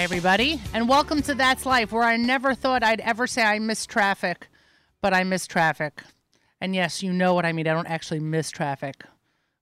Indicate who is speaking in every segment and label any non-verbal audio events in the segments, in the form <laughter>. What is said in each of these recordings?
Speaker 1: Hi, everybody, and welcome to That's Life, where I never thought I'd ever say I miss traffic, but I miss traffic. And yes, you know what I mean. I don't actually miss traffic,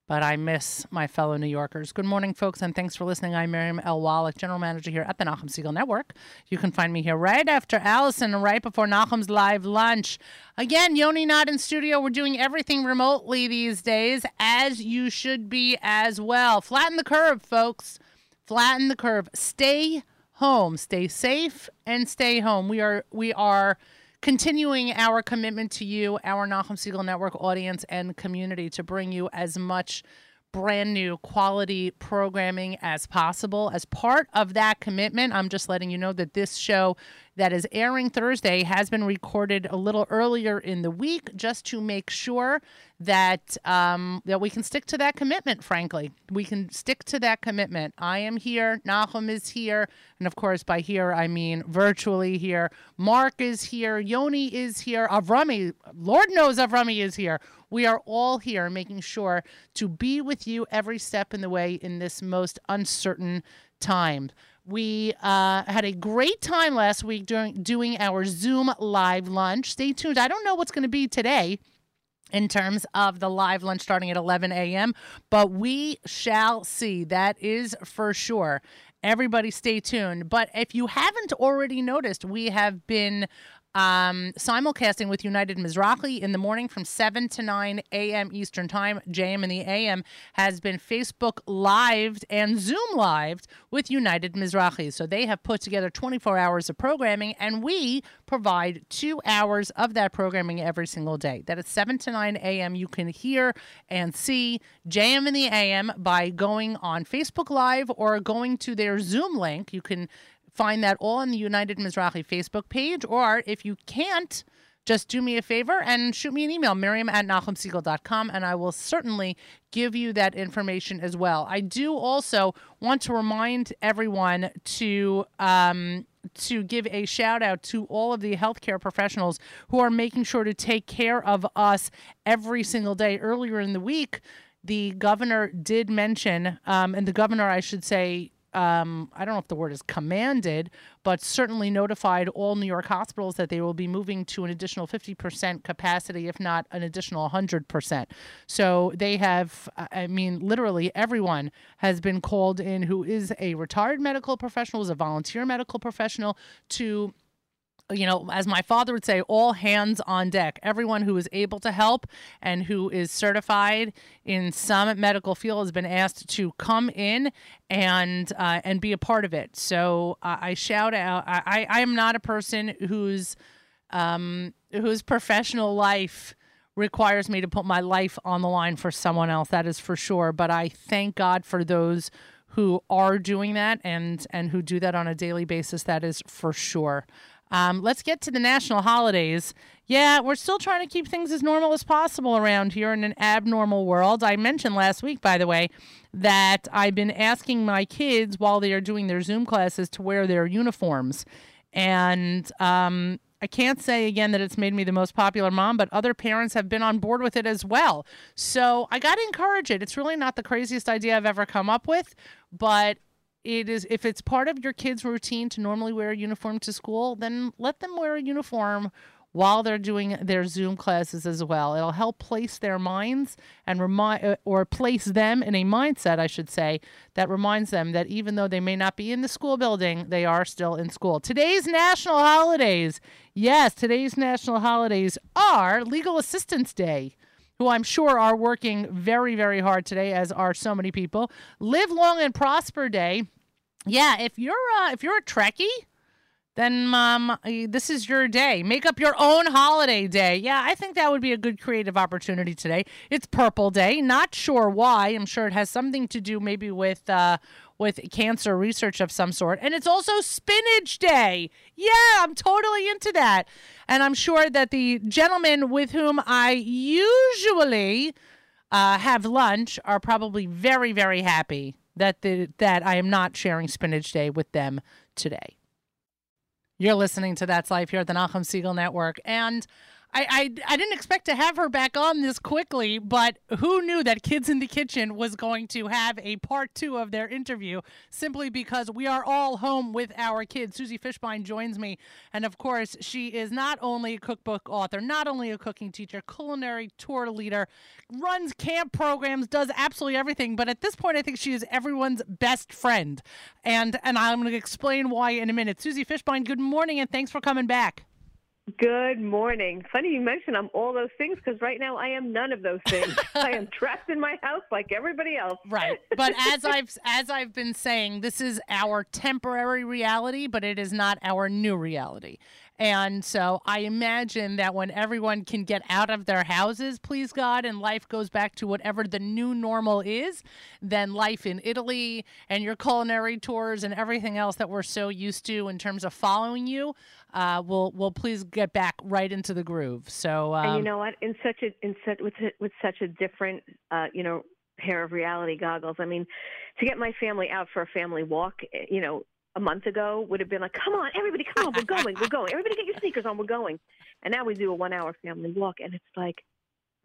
Speaker 1: but I miss my fellow New Yorkers. Good morning, folks, and thanks for listening. I'm Miriam L. Wallach, General Manager here at the Nachum Siegel Network. You can find me here right after Allison and right before Nachum's live lunch. Again, Yoni not in studio. We're doing everything remotely these days, as you should be as well. Flatten the curve, folks. Flatten the curve. Stay home. Stay safe and stay home. We are we are continuing our commitment to you, our Nachum Siegel Network audience and community, to bring you as much brand new quality programming as possible. As part of that commitment, I'm just letting you know that this show that is airing Thursday has been recorded a little earlier in the week just to make sure that um, that we can stick to that commitment. Frankly, we can stick to that commitment. I am here. Nachum is here, and of course, by here I mean virtually here. Mark is here. Yoni is here. Avrami, Lord knows Avrami is here. We are all here, making sure to be with you every step in the way in this most uncertain time. We uh, had a great time last week during doing our Zoom live lunch. Stay tuned. I don't know what's going to be today in terms of the live lunch starting at 11 a.m., but we shall see. That is for sure. Everybody stay tuned. But if you haven't already noticed, we have been um, simulcasting with United Mizrahi in the morning from 7 to 9 a.m. Eastern Time. JM in the AM has been Facebook lived and Zoom lived with United Mizrahi. So they have put together 24 hours of programming, and we provide two hours of that programming every single day. That is 7 to 9 a.m. You can hear and see JM in the AM by going on Facebook Live or going to their Zoom link. You can find that all on the United Mizrahi Facebook page. Or if you can't, just do me a favor and shoot me an email, miriam at nachumsiegel.com, and I will certainly give you that information as well. I do also want to remind everyone to um, to give a shout out to all of the healthcare professionals who are making sure to take care of us every single day. Earlier in the week, the governor did mention, um, and the governor, I should say, um, I don't know if the word is commanded, but certainly notified all New York hospitals that they will be moving to an additional 50% capacity, if not an additional 100%. So they have, I mean, literally everyone has been called in who is a retired medical professional, is a volunteer medical professional to you know, as my father would say, all hands on deck. Everyone who is able to help and who is certified in some medical field has been asked to come in and uh, and be a part of it. So uh, I shout out. I I am not a person whose um, whose professional life requires me to put my life on the line for someone else. That is for sure. But I thank God for those who are doing that and and who do that on a daily basis. That is for sure. Um, let's get to the national holidays. Yeah, we're still trying to keep things as normal as possible around here in an abnormal world. I mentioned last week, by the way, that I've been asking my kids while they are doing their Zoom classes to wear their uniforms. And um, I can't say again that it's made me the most popular mom, but other parents have been on board with it as well. So I got to encourage it. It's really not the craziest idea I've ever come up with, but it is if it's part of your kids' routine to normally wear a uniform to school, then let them wear a uniform while they're doing their Zoom classes as well. It'll help place their minds and remind uh, or place them in a mindset, I should say, that reminds them that even though they may not be in the school building, they are still in school. Today's national holidays. Yes, today's national holidays are Legal Assistance Day who I'm sure are working very, very hard today, as are so many people. Live Long and Prosper Day. Yeah, if you're uh, if you're a Trekkie, then um, this is your day. Make up your own holiday day. Yeah, I think that would be a good creative opportunity today. It's Purple Day. Not sure why. I'm sure it has something to do maybe with uh, with cancer research of some sort. And it's also Spinach Day. Yeah, I'm totally into that. And I'm sure that the gentlemen with whom I usually uh, have lunch are probably very, very happy that the, that I am not sharing Spinach Day with them today. You're listening to That's Life here at the Nachum Siegel Network. And I, I, I didn't expect to have her back on this quickly, but who knew that Kids in the Kitchen was going to have a part two of their interview simply because we are all home with our kids. Susie Fishbein joins me. And of course, she is not only a cookbook author, not only a cooking teacher, culinary tour leader, runs camp programs, does absolutely everything. But at this point, I think she is everyone's best friend. And, and I'm going to explain why in a minute. Susie Fishbein, good morning and thanks for coming back.
Speaker 2: Good morning. Funny you mention I'm all those things because right now I am none of those things. <laughs> I am trapped in my house like everybody else.
Speaker 1: Right. But as I've as I've been saying, this is our temporary reality, but it is not our new reality. And so I imagine that when everyone can get out of their houses, please God, and life goes back to whatever the new normal is, then life in Italy and your culinary tours and everything else that we're so used to in terms of following you, uh, will will please get back right into the groove. So
Speaker 2: um, and you um, know what? In such a in such with with such a different uh, you know pair of reality goggles. I mean, to get my family out for a family walk, eh, you know, a month ago would have been like, come on, everybody, come on, we're going, we're going. Everybody get your sneakers on, we're going. And now we do a one hour family walk, and it's like,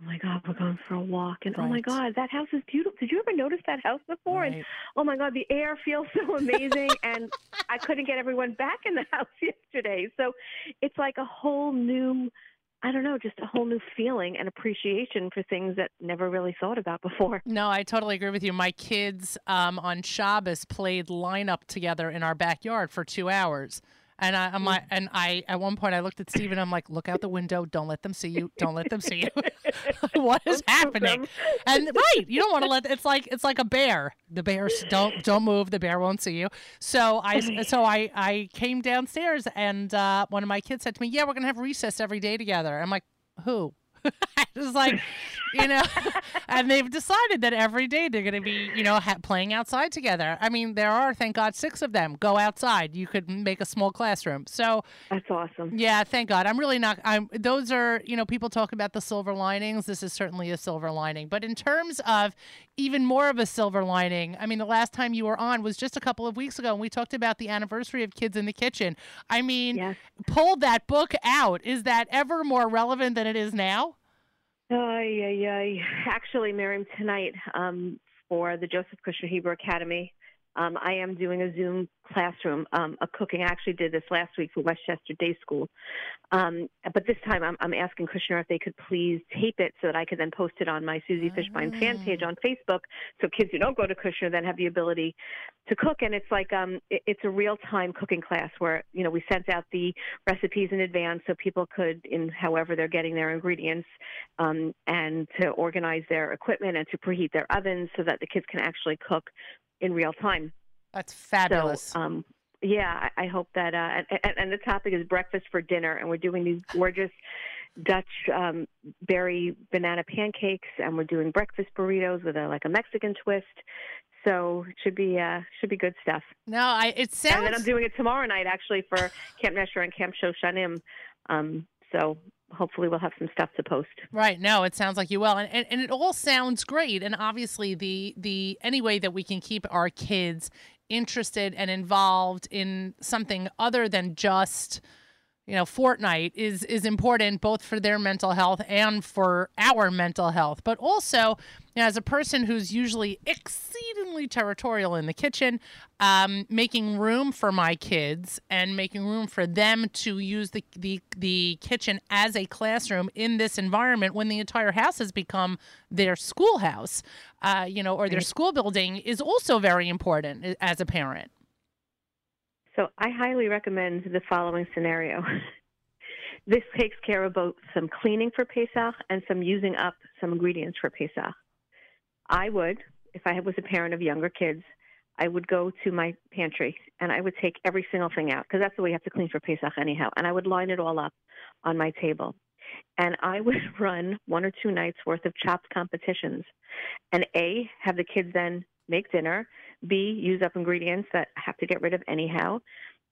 Speaker 2: oh my God, we're going for a walk. And right. oh my God, that house is beautiful. Did you ever notice that house before? Right. And oh my God, the air feels so <laughs> amazing. and I couldn't get everyone back in the <laughs> house yesterday. So it's like a whole new I don't know, just a whole new feeling and appreciation for things that never really thought about before. <laughs>
Speaker 1: No, I totally agree with you. My kids um, on Shabbos played lineup together in our backyard for two hours. And I, am like, and I, at one point, I looked at Steven. I'm like, look out the window. Don't let them see you. Don't let them see you. <laughs> what is happening? And right, you don't want to let. It's like it's like a bear. The bears don't don't move. The bear won't see you. So I, so I, I came downstairs, and uh, one of my kids said to me, "Yeah, we're gonna have recess every day together." I'm like, who? <laughs> it's like, you know, <laughs> and they've decided that every day they're going to be, you know, ha- playing outside together. I mean, there are, thank God, six of them. Go outside. You could make a small classroom. So
Speaker 2: that's awesome.
Speaker 1: Yeah, thank God. I'm really not. I'm. Those are, you know, people talk about the silver linings. This is certainly a silver lining. But in terms of even more of a silver lining, I mean, the last time you were on was just a couple of weeks ago, and we talked about the anniversary of Kids in the Kitchen. I mean, yes. pull that book out. Is that ever more relevant than it is now?
Speaker 2: Ay, ay, ay. Actually, Miriam, tonight um, for the Joseph Kushner Hebrew Academy, um, I am doing a Zoom classroom, um, a cooking. I actually did this last week for Westchester Day School. Um, but this time I'm, I'm, asking Kushner if they could please tape it so that I could then post it on my Susie Fishbein fan page ah. on Facebook so kids who don't go to Kushner then have the ability to cook. And it's like um, it, it's a real time cooking class where, you know, we sent out the recipes in advance so people could, in however they're getting their ingredients, um, and to organize their equipment and to preheat their ovens so that the kids can actually cook in real time.
Speaker 1: That's fabulous.
Speaker 2: So, um, yeah, I, I hope that. Uh, and, and, the topic is breakfast for dinner, and we're doing these gorgeous Dutch um, berry banana pancakes, and we're doing breakfast burritos with a like a Mexican twist. So it should be uh, should be good stuff.
Speaker 1: No, I it sounds.
Speaker 2: And then I'm doing it tomorrow night actually for Camp Nesher and Camp Shoshanim. Um, so hopefully we'll have some stuff to post.
Speaker 1: Right. No, it sounds like you will. And, and, and it all sounds great. And obviously the the any way that we can keep our kids interested and involved in something other than just you know Fortnite is is important both for their mental health and for our mental health but also you know, as a person who's usually exceedingly territorial in the kitchen um, making room for my kids and making room for them to use the, the the kitchen as a classroom in this environment when the entire house has become their schoolhouse uh, you know or their school building is also very important as a parent
Speaker 2: so I highly recommend the following scenario. <laughs> this takes care of both some cleaning for Pesach and some using up some ingredients for Pesach. I would, if I was a parent of younger kids, I would go to my pantry and I would take every single thing out because that's the way you have to clean for Pesach anyhow. And I would line it all up on my table. And I would <laughs> run one or two nights worth of chopped competitions. And A, have the kids then make dinner B, use up ingredients that I have to get rid of anyhow.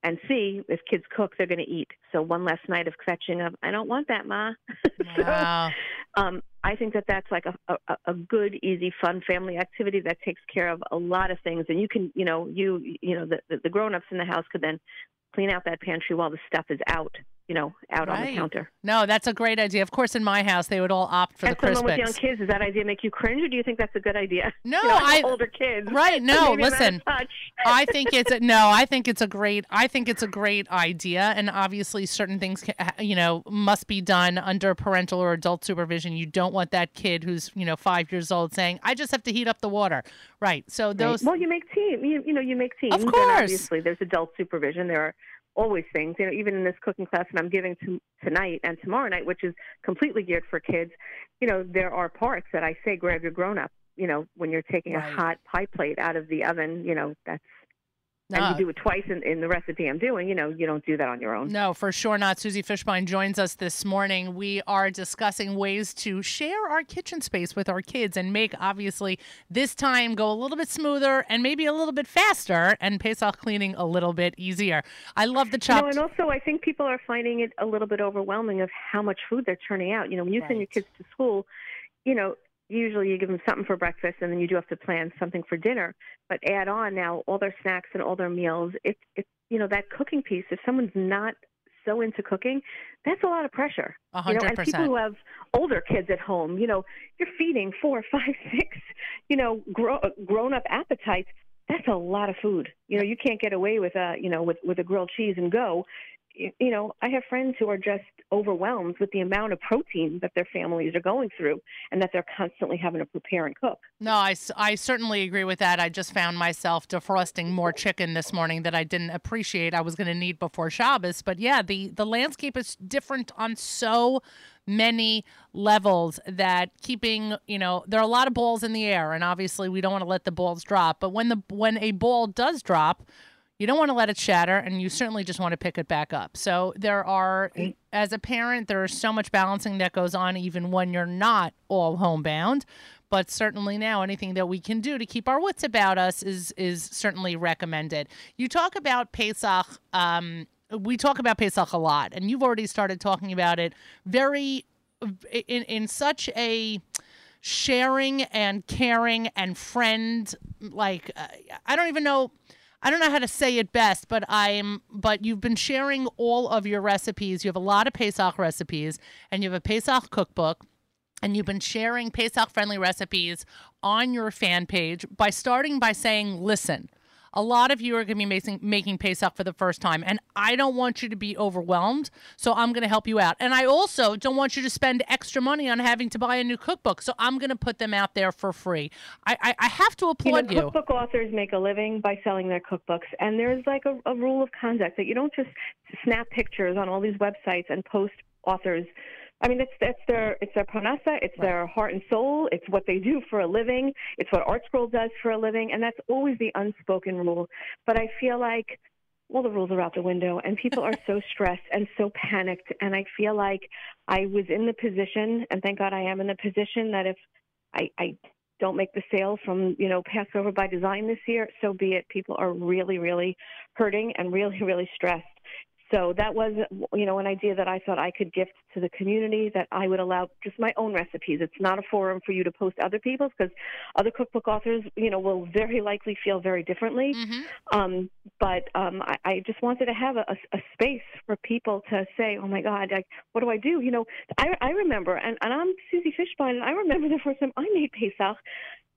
Speaker 2: And C, if kids cook, they're going to eat. So one less night of fetching of, I don't want that, Ma. <laughs>
Speaker 1: Wow.
Speaker 2: so, um, I think that that's like a, a, a good, easy, fun family activity that takes care of a lot of things. And you can, you know, you, you know, the, the grown-ups in the house could then clean out that pantry while the stuff is out you know, out on the counter.
Speaker 1: No, that's a great idea. Of course, in my house, they would all opt for
Speaker 2: As
Speaker 1: the
Speaker 2: someone with young kids, does that idea make you cringe, or do you think that's a good idea? <laughs>
Speaker 1: No,
Speaker 2: You know, I older kids.
Speaker 1: right. <laughs> No,
Speaker 2: maybe I'm out of
Speaker 1: listen. I think it's a, no. I think it's a great. I think it's a great idea, and obviously, certain things, you know, must be done under parental or adult supervision. You don't want that kid who's you know five years old saying, "I just have to heat up the water." Right. So
Speaker 2: Right.
Speaker 1: those.
Speaker 2: Well, you make team. You, you know, you make teams.
Speaker 1: Of
Speaker 2: and
Speaker 1: course.
Speaker 2: obviously, there's adult supervision. There are always things. You know, even in this cooking class that I'm giving to, tonight and tomorrow night, which is completely geared for kids. You know, there are parts that I say grab your grown up. You know, when you're taking
Speaker 1: Right.
Speaker 2: a hot pie plate out of the oven, you know that's
Speaker 1: No.
Speaker 2: and you do it twice in, in the recipe I'm doing. You know, you don't do that on your own.
Speaker 1: No, for sure not. Susie Fishbein joins us this morning. We are discussing ways to share our kitchen space with our kids and make, obviously, this time go a little bit smoother and maybe a little bit faster and Pesach cleaning a little bit easier. I love the
Speaker 2: know, and also I think people are finding it a little bit overwhelming of how much food they're turning out. You know, when you send your kids to school, you know, usually you give them something for breakfast and then you do have to plan something for dinner. But add on now all their snacks and all their meals. It's it's you know that cooking piece. If someone's not so into cooking, that's a lot of pressure.
Speaker 1: A
Speaker 2: You know, and people who have older kids at home, you know, you're feeding four, <laughs> five, six, you know, grow, grown up appetites. That's a lot of food. You know, you can't get away with a, you know, with with a grilled cheese and go. You know, I have friends who are just overwhelmed with the amount of protein that their families are going through, and that they're constantly having to prepare and cook.
Speaker 1: No, I, I certainly agree with that. I just found myself defrosting more chicken this morning that I didn't appreciate I was going to need before Shabbos. But yeah, the, the landscape is different on so many levels that keeping, you know, there are a lot of balls in the air, and obviously we don't want to let the balls drop. But when the when a ball does drop, you don't want to let it shatter, and you certainly just want to pick it back up. So there are, as a parent, there is so much balancing that goes on, even when you're not all homebound. But certainly now, anything that we can do to keep our wits about us is is certainly recommended. You talk about Pesach. Um, we talk about Pesach a lot, and you've already started talking about it very in in such a sharing and caring and friend like uh, I don't even know I don't know how to say it best, but I'm but you've been sharing all of your recipes. You have a lot of Pesach recipes and you have a Pesach cookbook and you've been sharing Pesach friendly recipes on your fan page by starting by saying, "Listen, a lot of you are going to be making, making Pesach for the first time, and I don't want you to be overwhelmed, so I'm going to help you out. And I also don't want you to spend extra money on having to buy a new cookbook, so I'm going to put them out there for free. I, I, I have to
Speaker 2: You know,
Speaker 1: applaud you.
Speaker 2: cookbook authors make a living by selling their cookbooks, and there's like a, a rule of conduct that you don't just snap pictures on all these websites and post authors. I mean, it's it's their it's their parnassa, it's their heart and soul, it's what they do for a living, it's what Art Scroll does for a living, and that's always the unspoken rule. But I feel like well, the rules are out the window, and people are <laughs> so stressed and so panicked. And I feel like I was in the position, and thank God I am in the position that if I, I don't make the sale from you know Passover by design this year, so be it. People are really, really hurting and really, <laughs> really stressed. So that was, you know, an idea that I thought I could gift to the community. That I would allow just my own recipes. It's not a forum for you to post other people's because other cookbook authors, you know, will very likely feel very differently.
Speaker 1: Mhm.
Speaker 2: Um, but um, I, I just wanted to have a, a, a space for people to say, "Oh my God, like, what do I do?" You know, I, I remember, and, and I'm Susie Fishbein, and I remember the first time I made Pesach.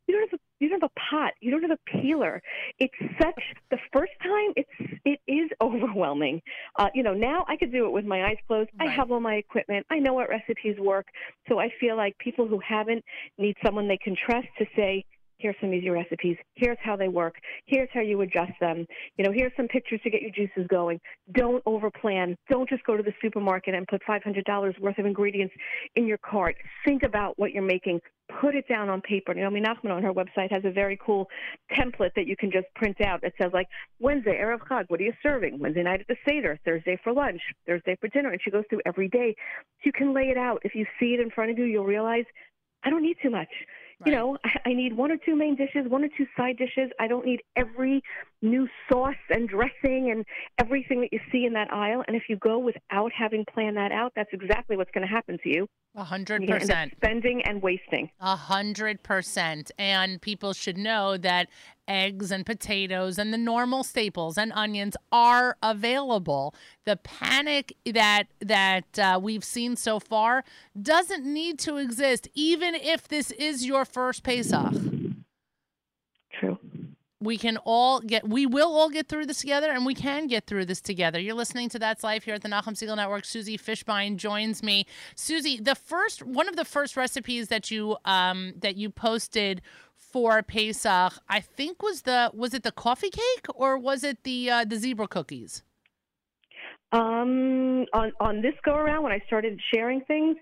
Speaker 2: You don't have a you don't have a pot. You don't have a peeler. It's such the first time. It's it is <laughs> overwhelming. Uh, you know, now I could do it with my eyes closed. I have all my equipment. I know what recipes work. So I feel like people who haven't need someone they can trust to say, here's some easy recipes. Here's how they work. Here's how you adjust them. You know, here's some pictures to get your juices going. Don't overplan. Don't just go to the supermarket and put $500 worth of ingredients in your cart. Think about what you're making. Put it down on paper. Naomi Nachman on her website has a very cool template that you can just print out. It says like Wednesday, Erev Chag, what are you serving? Wednesday night at the Seder, Thursday for lunch, Thursday for dinner. And she goes through every day. So you can lay it out. If you see it in front of you, you'll realize I don't need too much. You know, I, I need one or two main dishes, one or two side dishes. I don't need every new sauce and dressing and everything that you see in that aisle. And if you go without having planned that out, that's exactly what's going to happen to you.
Speaker 1: A hundred
Speaker 2: You're gonna end up
Speaker 1: percent.
Speaker 2: spending and wasting.
Speaker 1: A hundred percent. And people should know that eggs and potatoes and the normal staples and onions are available. The panic that that uh, we've seen so far doesn't need to exist, even if this is your first Pesach.
Speaker 2: True.
Speaker 1: We can all get, we will all get through this together, and we can get through this together. You're listening to That's Life here at the Nachum Siegel Network. Susie Fishbein joins me. Susie, the first, one of the first recipes that you, um, that you posted for Pesach, I think was the, was it the coffee cake or was it the, uh, the zebra cookies?
Speaker 2: Um, on on this go around, when I started sharing things,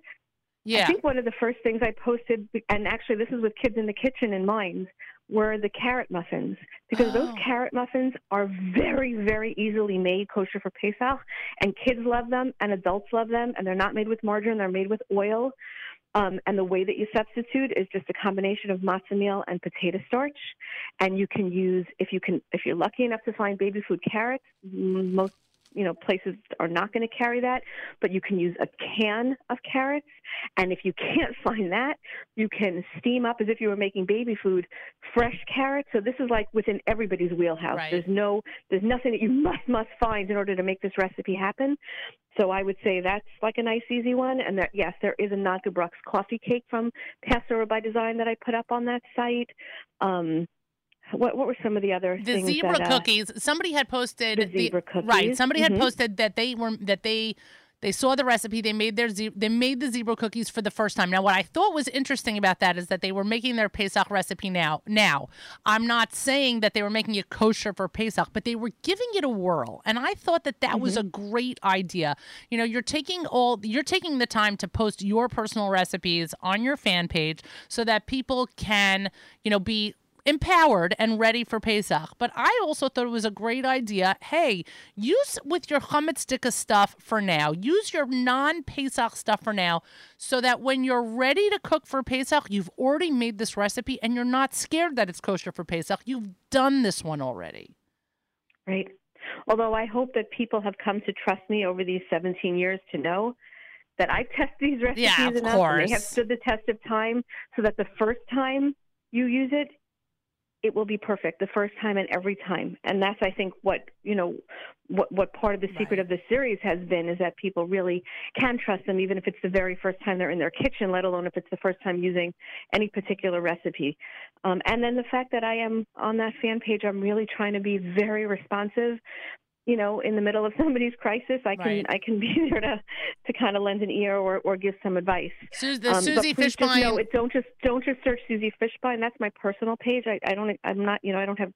Speaker 1: Yeah.
Speaker 2: I think one of the first things I posted, and actually this is with kids in the kitchen in mind, were the carrot muffins because those
Speaker 1: Oh.
Speaker 2: carrot muffins are very, very easily made kosher for Pesach, and kids love them and adults love them, and they're not made with margarine; they're made with oil. Um, and the way that you substitute is just a combination of matzah meal and potato starch. And you can use if you can if you're lucky enough to find baby food carrots. Most you know places are not going to carry that, but you can use a can of carrots. And if you <laughs> can't find that, you can steam up as if you were making baby food fresh carrots. So this is like within everybody's wheelhouse.
Speaker 1: Right.
Speaker 2: There's no there's nothing that you <laughs> must must find in order to make this recipe happen. So I would say that's like a nice easy one. And that yes, there is a Naga Brooks coffee cake from Passover by Design that I put up on that site. Um, what what were some of the other
Speaker 1: the
Speaker 2: things
Speaker 1: zebra
Speaker 2: that, uh,
Speaker 1: cookies. Somebody had posted
Speaker 2: the zebra cookies.
Speaker 1: right somebody had
Speaker 2: Mhm.
Speaker 1: posted that they were that they they saw the recipe they made their ze- they made the zebra cookies for the first time. Now what i thought was interesting about that is that they were making their pesach recipe now now. I'm not saying that they were making it kosher for pesach but they were giving it a whirl and i thought that that was a great idea. You know you're taking all you're taking the time to post your personal recipes on your fan page so that people can you know be empowered and ready for Pesach. But I also thought it was a great idea. Hey, use with your chametz dika stuff for now. Use your non-Pesach stuff for now, so that when you're ready to cook for Pesach, you've already made this recipe and you're not scared that it's kosher for Pesach. You've done this one already.
Speaker 2: Right. Although I hope that people have come to trust me over these 17 years to know that I <laughs> test these recipes
Speaker 1: Yeah,
Speaker 2: enough and they have stood the test of time so that the first time you use it, it will be perfect the first time and every time. And that's, I think, what, you know, what, what part of the secret
Speaker 1: Right.
Speaker 2: of the series has been is that people really can trust them, even if it's the very first time they're in their kitchen, let alone if it's the first time using any particular recipe. Um, and then the fact that I am on that fan page, I'm really trying to be very responsive. You know, in the middle of <laughs> somebody's crisis, I can
Speaker 1: Right.
Speaker 2: I can be <laughs> there to to kind of lend an ear or, or give some advice.
Speaker 1: The
Speaker 2: Um,
Speaker 1: Susie
Speaker 2: know it, don't just don't just search Susie Fishbein. That's my personal page. I, I don't I'm not you know I don't have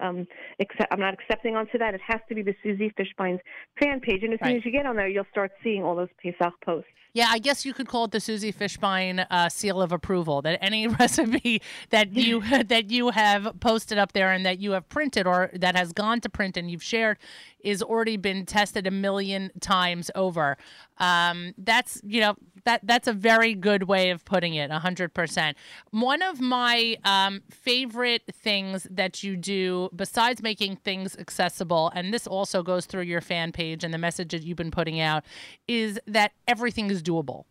Speaker 2: um accept, I'm not accepting onto that. It has to be the Susie Fishbein's fan page. And as soon as you get on there, you'll start seeing all those Pesach posts.
Speaker 1: Yeah, I guess you could call it the Susie Fishbein uh, seal of approval. That any <laughs> recipe that <laughs> you that you have posted up there and that you have printed or that has gone to print and you've shared is already been tested a million times over. Um, that's you know that that's a very good way of putting it. hundred percent. One of my um, favorite things that you do, besides making things accessible, and this also goes through your fan page and the message that you've been putting out, is that everything is doable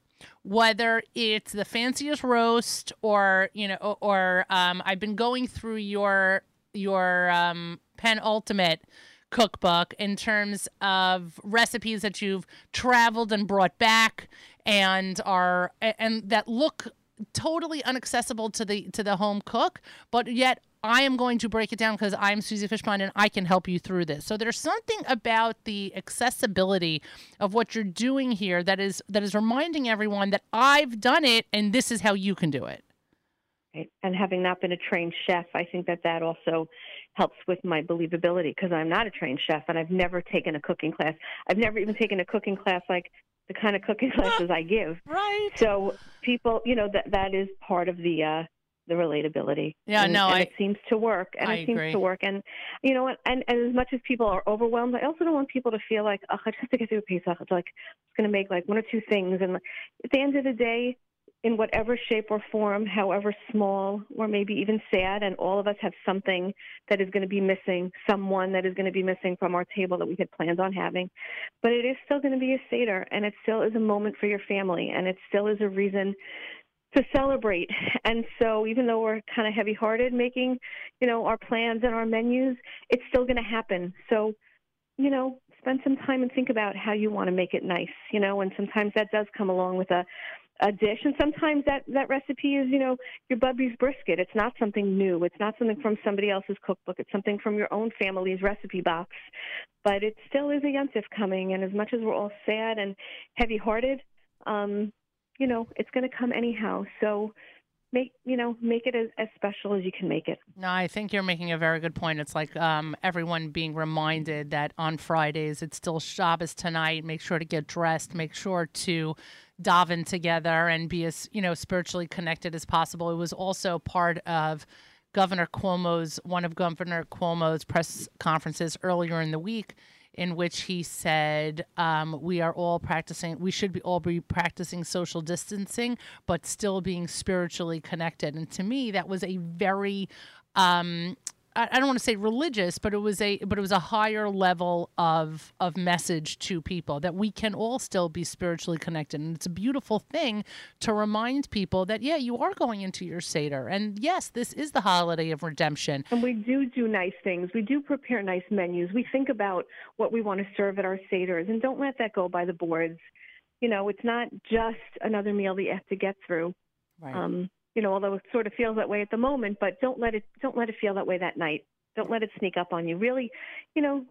Speaker 1: whether it's the fanciest roast or you know or um, i've been going through your your um, penultimate cookbook in terms of recipes that you've traveled and brought back and are and that look totally inaccessible to the to the home cook but yet I am going to break it down because I'm Susie Fishbein and I can help you through this. So there's something about the accessibility of what you're doing here that is that is reminding everyone that I've done it and this is how you can do it.
Speaker 2: Right. And having not been a trained chef, I think that that also helps with my believability because I'm not a trained chef and I've never taken a cooking class. I've never even taken a cooking class like the kind of cooking <laughs> classes I give. <laughs>
Speaker 1: Right.
Speaker 2: So people, you know, that that is part of the uh the relatability.
Speaker 1: Yeah,
Speaker 2: and,
Speaker 1: no,
Speaker 2: and
Speaker 1: I-
Speaker 2: it seems to work, and
Speaker 1: I
Speaker 2: it seems
Speaker 1: agree.
Speaker 2: to work. And you know what? And, and as much as people are overwhelmed, I also don't want people to feel like, oh, I just have to get through Pesach. It's like it's going to make like one or two things, and at the end of the day, in whatever shape or form, however small or maybe even sad, and all of us have something that is going to be missing, someone that is going to be missing from our table that we had planned on having. But it is still going to be a Seder, and it still is a moment for your family, and it still is a reason to celebrate. And so even though we're kind of heavy hearted making, you know, our plans and our menus, it's still going to happen. So, you know, spend some time and think about how you want to make it nice, you know, and sometimes that does come along with a a dish and sometimes that that recipe is you know your bubby's brisket. It's not something new. It's not something from somebody else's cookbook. It's something from your own family's recipe box. But it still is a yuntif coming and as much as we're all sad and heavy hearted um you know it's going to come anyhow. So make you know make it as, as special as you can make it.
Speaker 1: No i think you're making a very good point. It's like um, everyone being reminded that on fridays it's still shabbos tonight. Make sure to get dressed. Make sure to daven together and be as you know spiritually connected as possible. It was also part of governor cuomo's one of governor cuomo's press conferences earlier in the week in which he said um, we are all practicing we should be all be practicing social distancing but still being spiritually connected. And to me that was a very um, I don't want to say religious, but it was a but it was a higher level of of message to people that we can all still be spiritually connected, and it's a beautiful thing to remind people that yeah, you are going into your seder, and yes, this is the holiday of redemption.
Speaker 2: And we do do nice things. We do prepare nice menus. We think about what we want to serve at our seders, and don't let that go by the boards. You know, it's not just another meal that you have to get through.
Speaker 1: Right.
Speaker 2: Um, you know, although it sort of feels that way at the moment, but don't let it don't let it feel that way that night. Don't let it sneak up on you. Really, you know,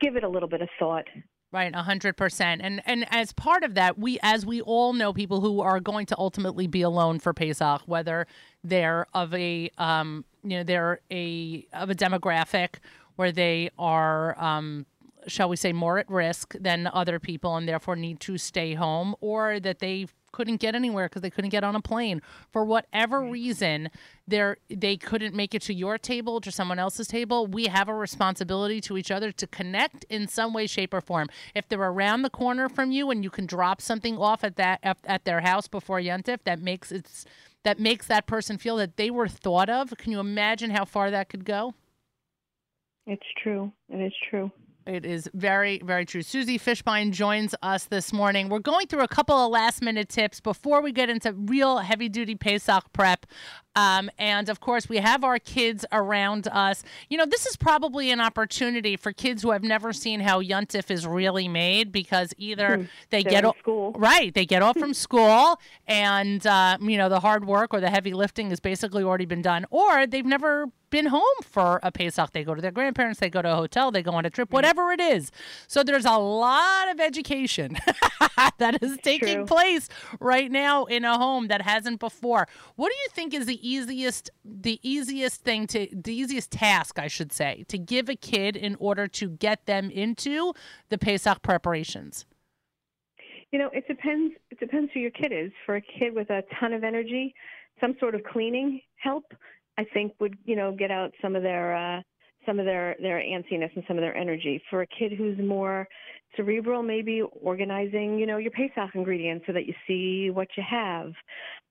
Speaker 2: give it a little bit of thought.
Speaker 1: Right, hundred percent. And and as part of that, we as we all know people who are going to ultimately be alone for Pesach, whether they're of a um you know, they're a of a demographic where they are um shall we say more at risk than other people and therefore need to stay home or that they couldn't get anywhere because they couldn't get on a plane. For whatever reason they they couldn't make it to your table to someone else's table. We have a responsibility to each other to connect in some way shape or form. If they're around the corner from you and you can drop something off at that at their house before yuntif that makes it's that makes that person feel that they were thought of. Can you imagine how far that could go?
Speaker 2: It's true. It is true
Speaker 1: it is very, very true. Susie Fishbein joins us this morning. We're going through a couple of last minute tips before we get into real heavy duty Pesach prep. Um, and of course, we have our kids around us. You know, this is probably an opportunity for kids who have never seen how Yuntif is really made because either hmm. they get off
Speaker 2: school,
Speaker 1: right? They get off <laughs> from school, and uh, you know the hard work or the heavy lifting has basically already been done, or they've never been home for a Pesach. They go to their grandparents, they go to a hotel, they go on a trip, whatever it is. So there's a lot of education <laughs> that is taking
Speaker 2: True.
Speaker 1: place right now in a home that hasn't before. What do you think is the easiest the easiest thing to the easiest task, I should say, to give a kid in order to get them into the Pesach preparations?
Speaker 2: You know, it depends it depends who your kid is. For a kid with a ton of energy, some sort of cleaning help I think would you know get out some of their uh, some of their their antsiness and some of their energy. For a kid who's more cerebral, maybe organizing you know your Pesach ingredients so that you see what you have.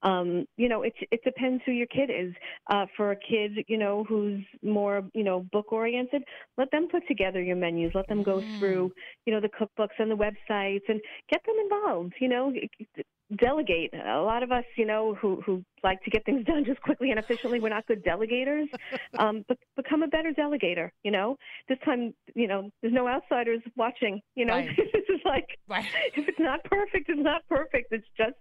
Speaker 2: Um, you know, it it depends who your kid is. Uh, for a kid, you know, who's more you know book oriented, let them put together your menus. Let them go mm. through you know the cookbooks and the websites and get them involved. You know, delegate. A lot of us, you know, who who like to get things <laughs> done just quickly and efficiently, we're not good delegators. <laughs> Um, but become a better delegator. You know, this time, you know, there's no outsiders watching. You know,
Speaker 1: right. <laughs>
Speaker 2: this is like
Speaker 1: right. <laughs>
Speaker 2: if it's not perfect, it's not perfect. It's just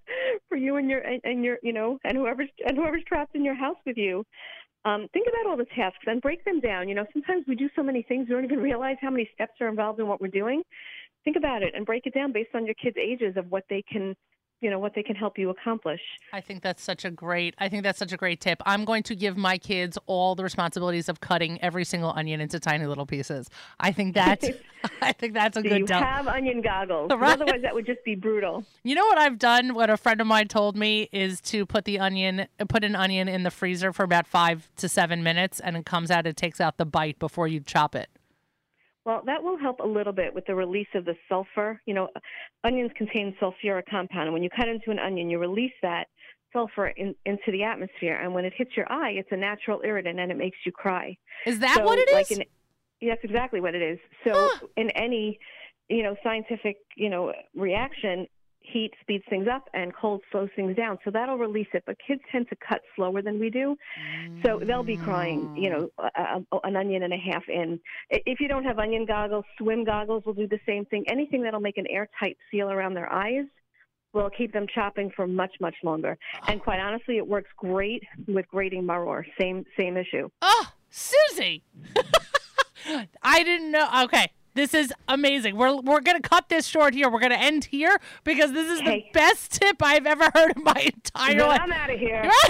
Speaker 2: for you and your and, and your you know and whoever's and whoever's trapped in your house with you. Um, think about all the tasks and break them down. You know, sometimes we do so many things we don't even <laughs> realize how many steps are involved in what we're doing. Think about it and break it down based on your kids' ages of what they can you know what they can help you accomplish.
Speaker 1: I think that's such a great I think that's such a great tip. I'm going to give my kids all the responsibilities of cutting every single onion into tiny little pieces. I think <laughs> that's <laughs> I think that's a
Speaker 2: Do
Speaker 1: good
Speaker 2: you
Speaker 1: dump.
Speaker 2: have onion goggles. <laughs> Right. Otherwise that would just be brutal.
Speaker 1: You know what I've done? What a friend of mine told me is to put the onion put an onion in the freezer for about 5 to 7 minutes and it comes out it takes out the bite before you chop it.
Speaker 2: Well, that will help a little bit with the release of the sulfur. You know, onions contain sulfuric compound, and when you cut into an onion, you release that sulfur in, into the atmosphere, and when it hits your eye, it's a natural irritant and it makes you cry.
Speaker 1: Is that
Speaker 2: So,
Speaker 1: what it
Speaker 2: like
Speaker 1: is?
Speaker 2: in- that's exactly what it is. So
Speaker 1: Huh.
Speaker 2: in any, you know, scientific, you know, reaction, heat speeds things up and cold slows things down. So that'll release it. But kids tend to cut slower than we do. So they'll be crying, you know, a, a, an onion and a half in. If you don't have onion goggles, swim goggles will do the same thing. Anything that'll make an airtight seal around their eyes will keep them chopping for much, much longer. And quite honestly, it works great with grating maror. Same, same issue.
Speaker 1: Oh, Susie. <laughs> I didn't know. Okay. This is amazing. We're we're gonna cut this short here. We're gonna end here because this is the best tip I've ever heard in my entire life.
Speaker 2: I'm out of here. <laughs>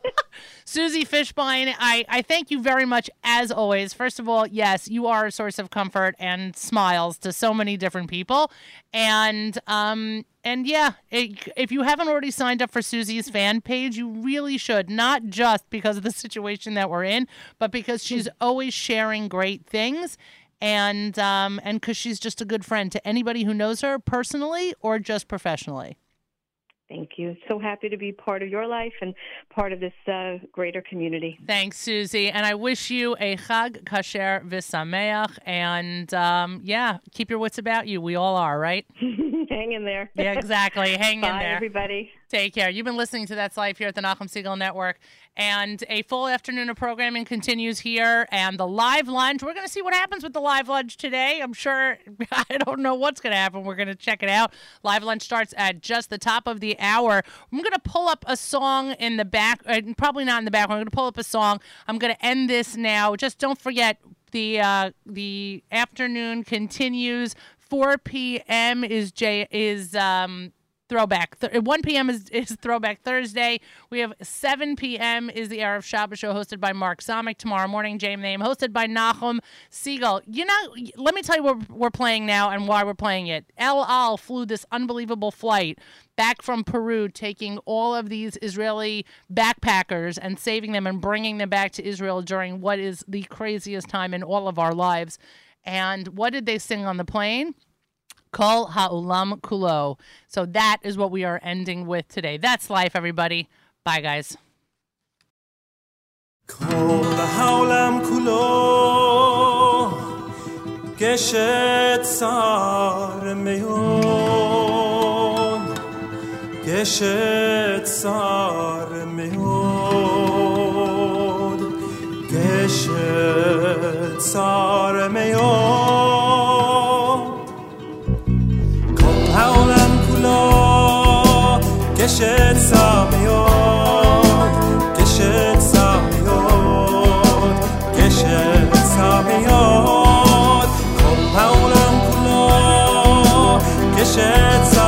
Speaker 2: <laughs>
Speaker 1: Susie Fishbein, I, I thank you very much as always. First of all, yes, you are a source of comfort and smiles to so many different people. And um and yeah, it, if you haven't already signed up for Susie's fan page, you really should. Not just because of the situation that we're in, but because she's always sharing great things. And um and because she's just a good friend to anybody who knows her personally or just professionally.
Speaker 2: Thank you. So happy to be part of your life and part of this uh, greater community.
Speaker 1: Thanks, Susie. And I wish you a Chag Kasher V'Sameach. And um, yeah, keep your wits about you. We all are, right? <laughs>
Speaker 2: Hang in there.
Speaker 1: Yeah, exactly. Hang <laughs>
Speaker 2: Bye,
Speaker 1: in there.
Speaker 2: everybody.
Speaker 1: Take care. You've been listening to That's Life here at the Nachum Siegel Network. And a full afternoon of programming continues here. And the live lunch, we're going to see what happens with the live lunch today. I'm sure, <laughs> I don't know what's going to happen. We're going to check it out. Live lunch starts at just the top of the hour. I'm going to pull up a song in the back, uh, probably not in the background. I'm going to pull up a song. I'm going to end this now. Just don't forget the uh, the afternoon continues. 4 p.m. is J is um throwback. Th- 1 p.m. is, is throwback Thursday. We have 7 p.m. is the Erev Shabbos show hosted by Mark Zomick. Tomorrow morning, JM in the AM hosted by Nachum Siegel. You know, let me tell you what we're playing now and why we're playing it. El Al flew this unbelievable flight back from Peru, taking all of these Israeli backpackers and saving them and bringing them back to Israel during what is the craziest time in all of our lives. And what did they sing on the plane? Kol Ha'ulam Kulo. So that is what we are ending with today. That's life, everybody. Bye, guys.
Speaker 3: כל העולם כולו גשת צר מאוד, גשת צר מאוד, sarmıyor Kolha olan kula keşet sağmıyor Keşet sağmıyor Keşet sağmıyor Kolha olan kula keşet sağmıyor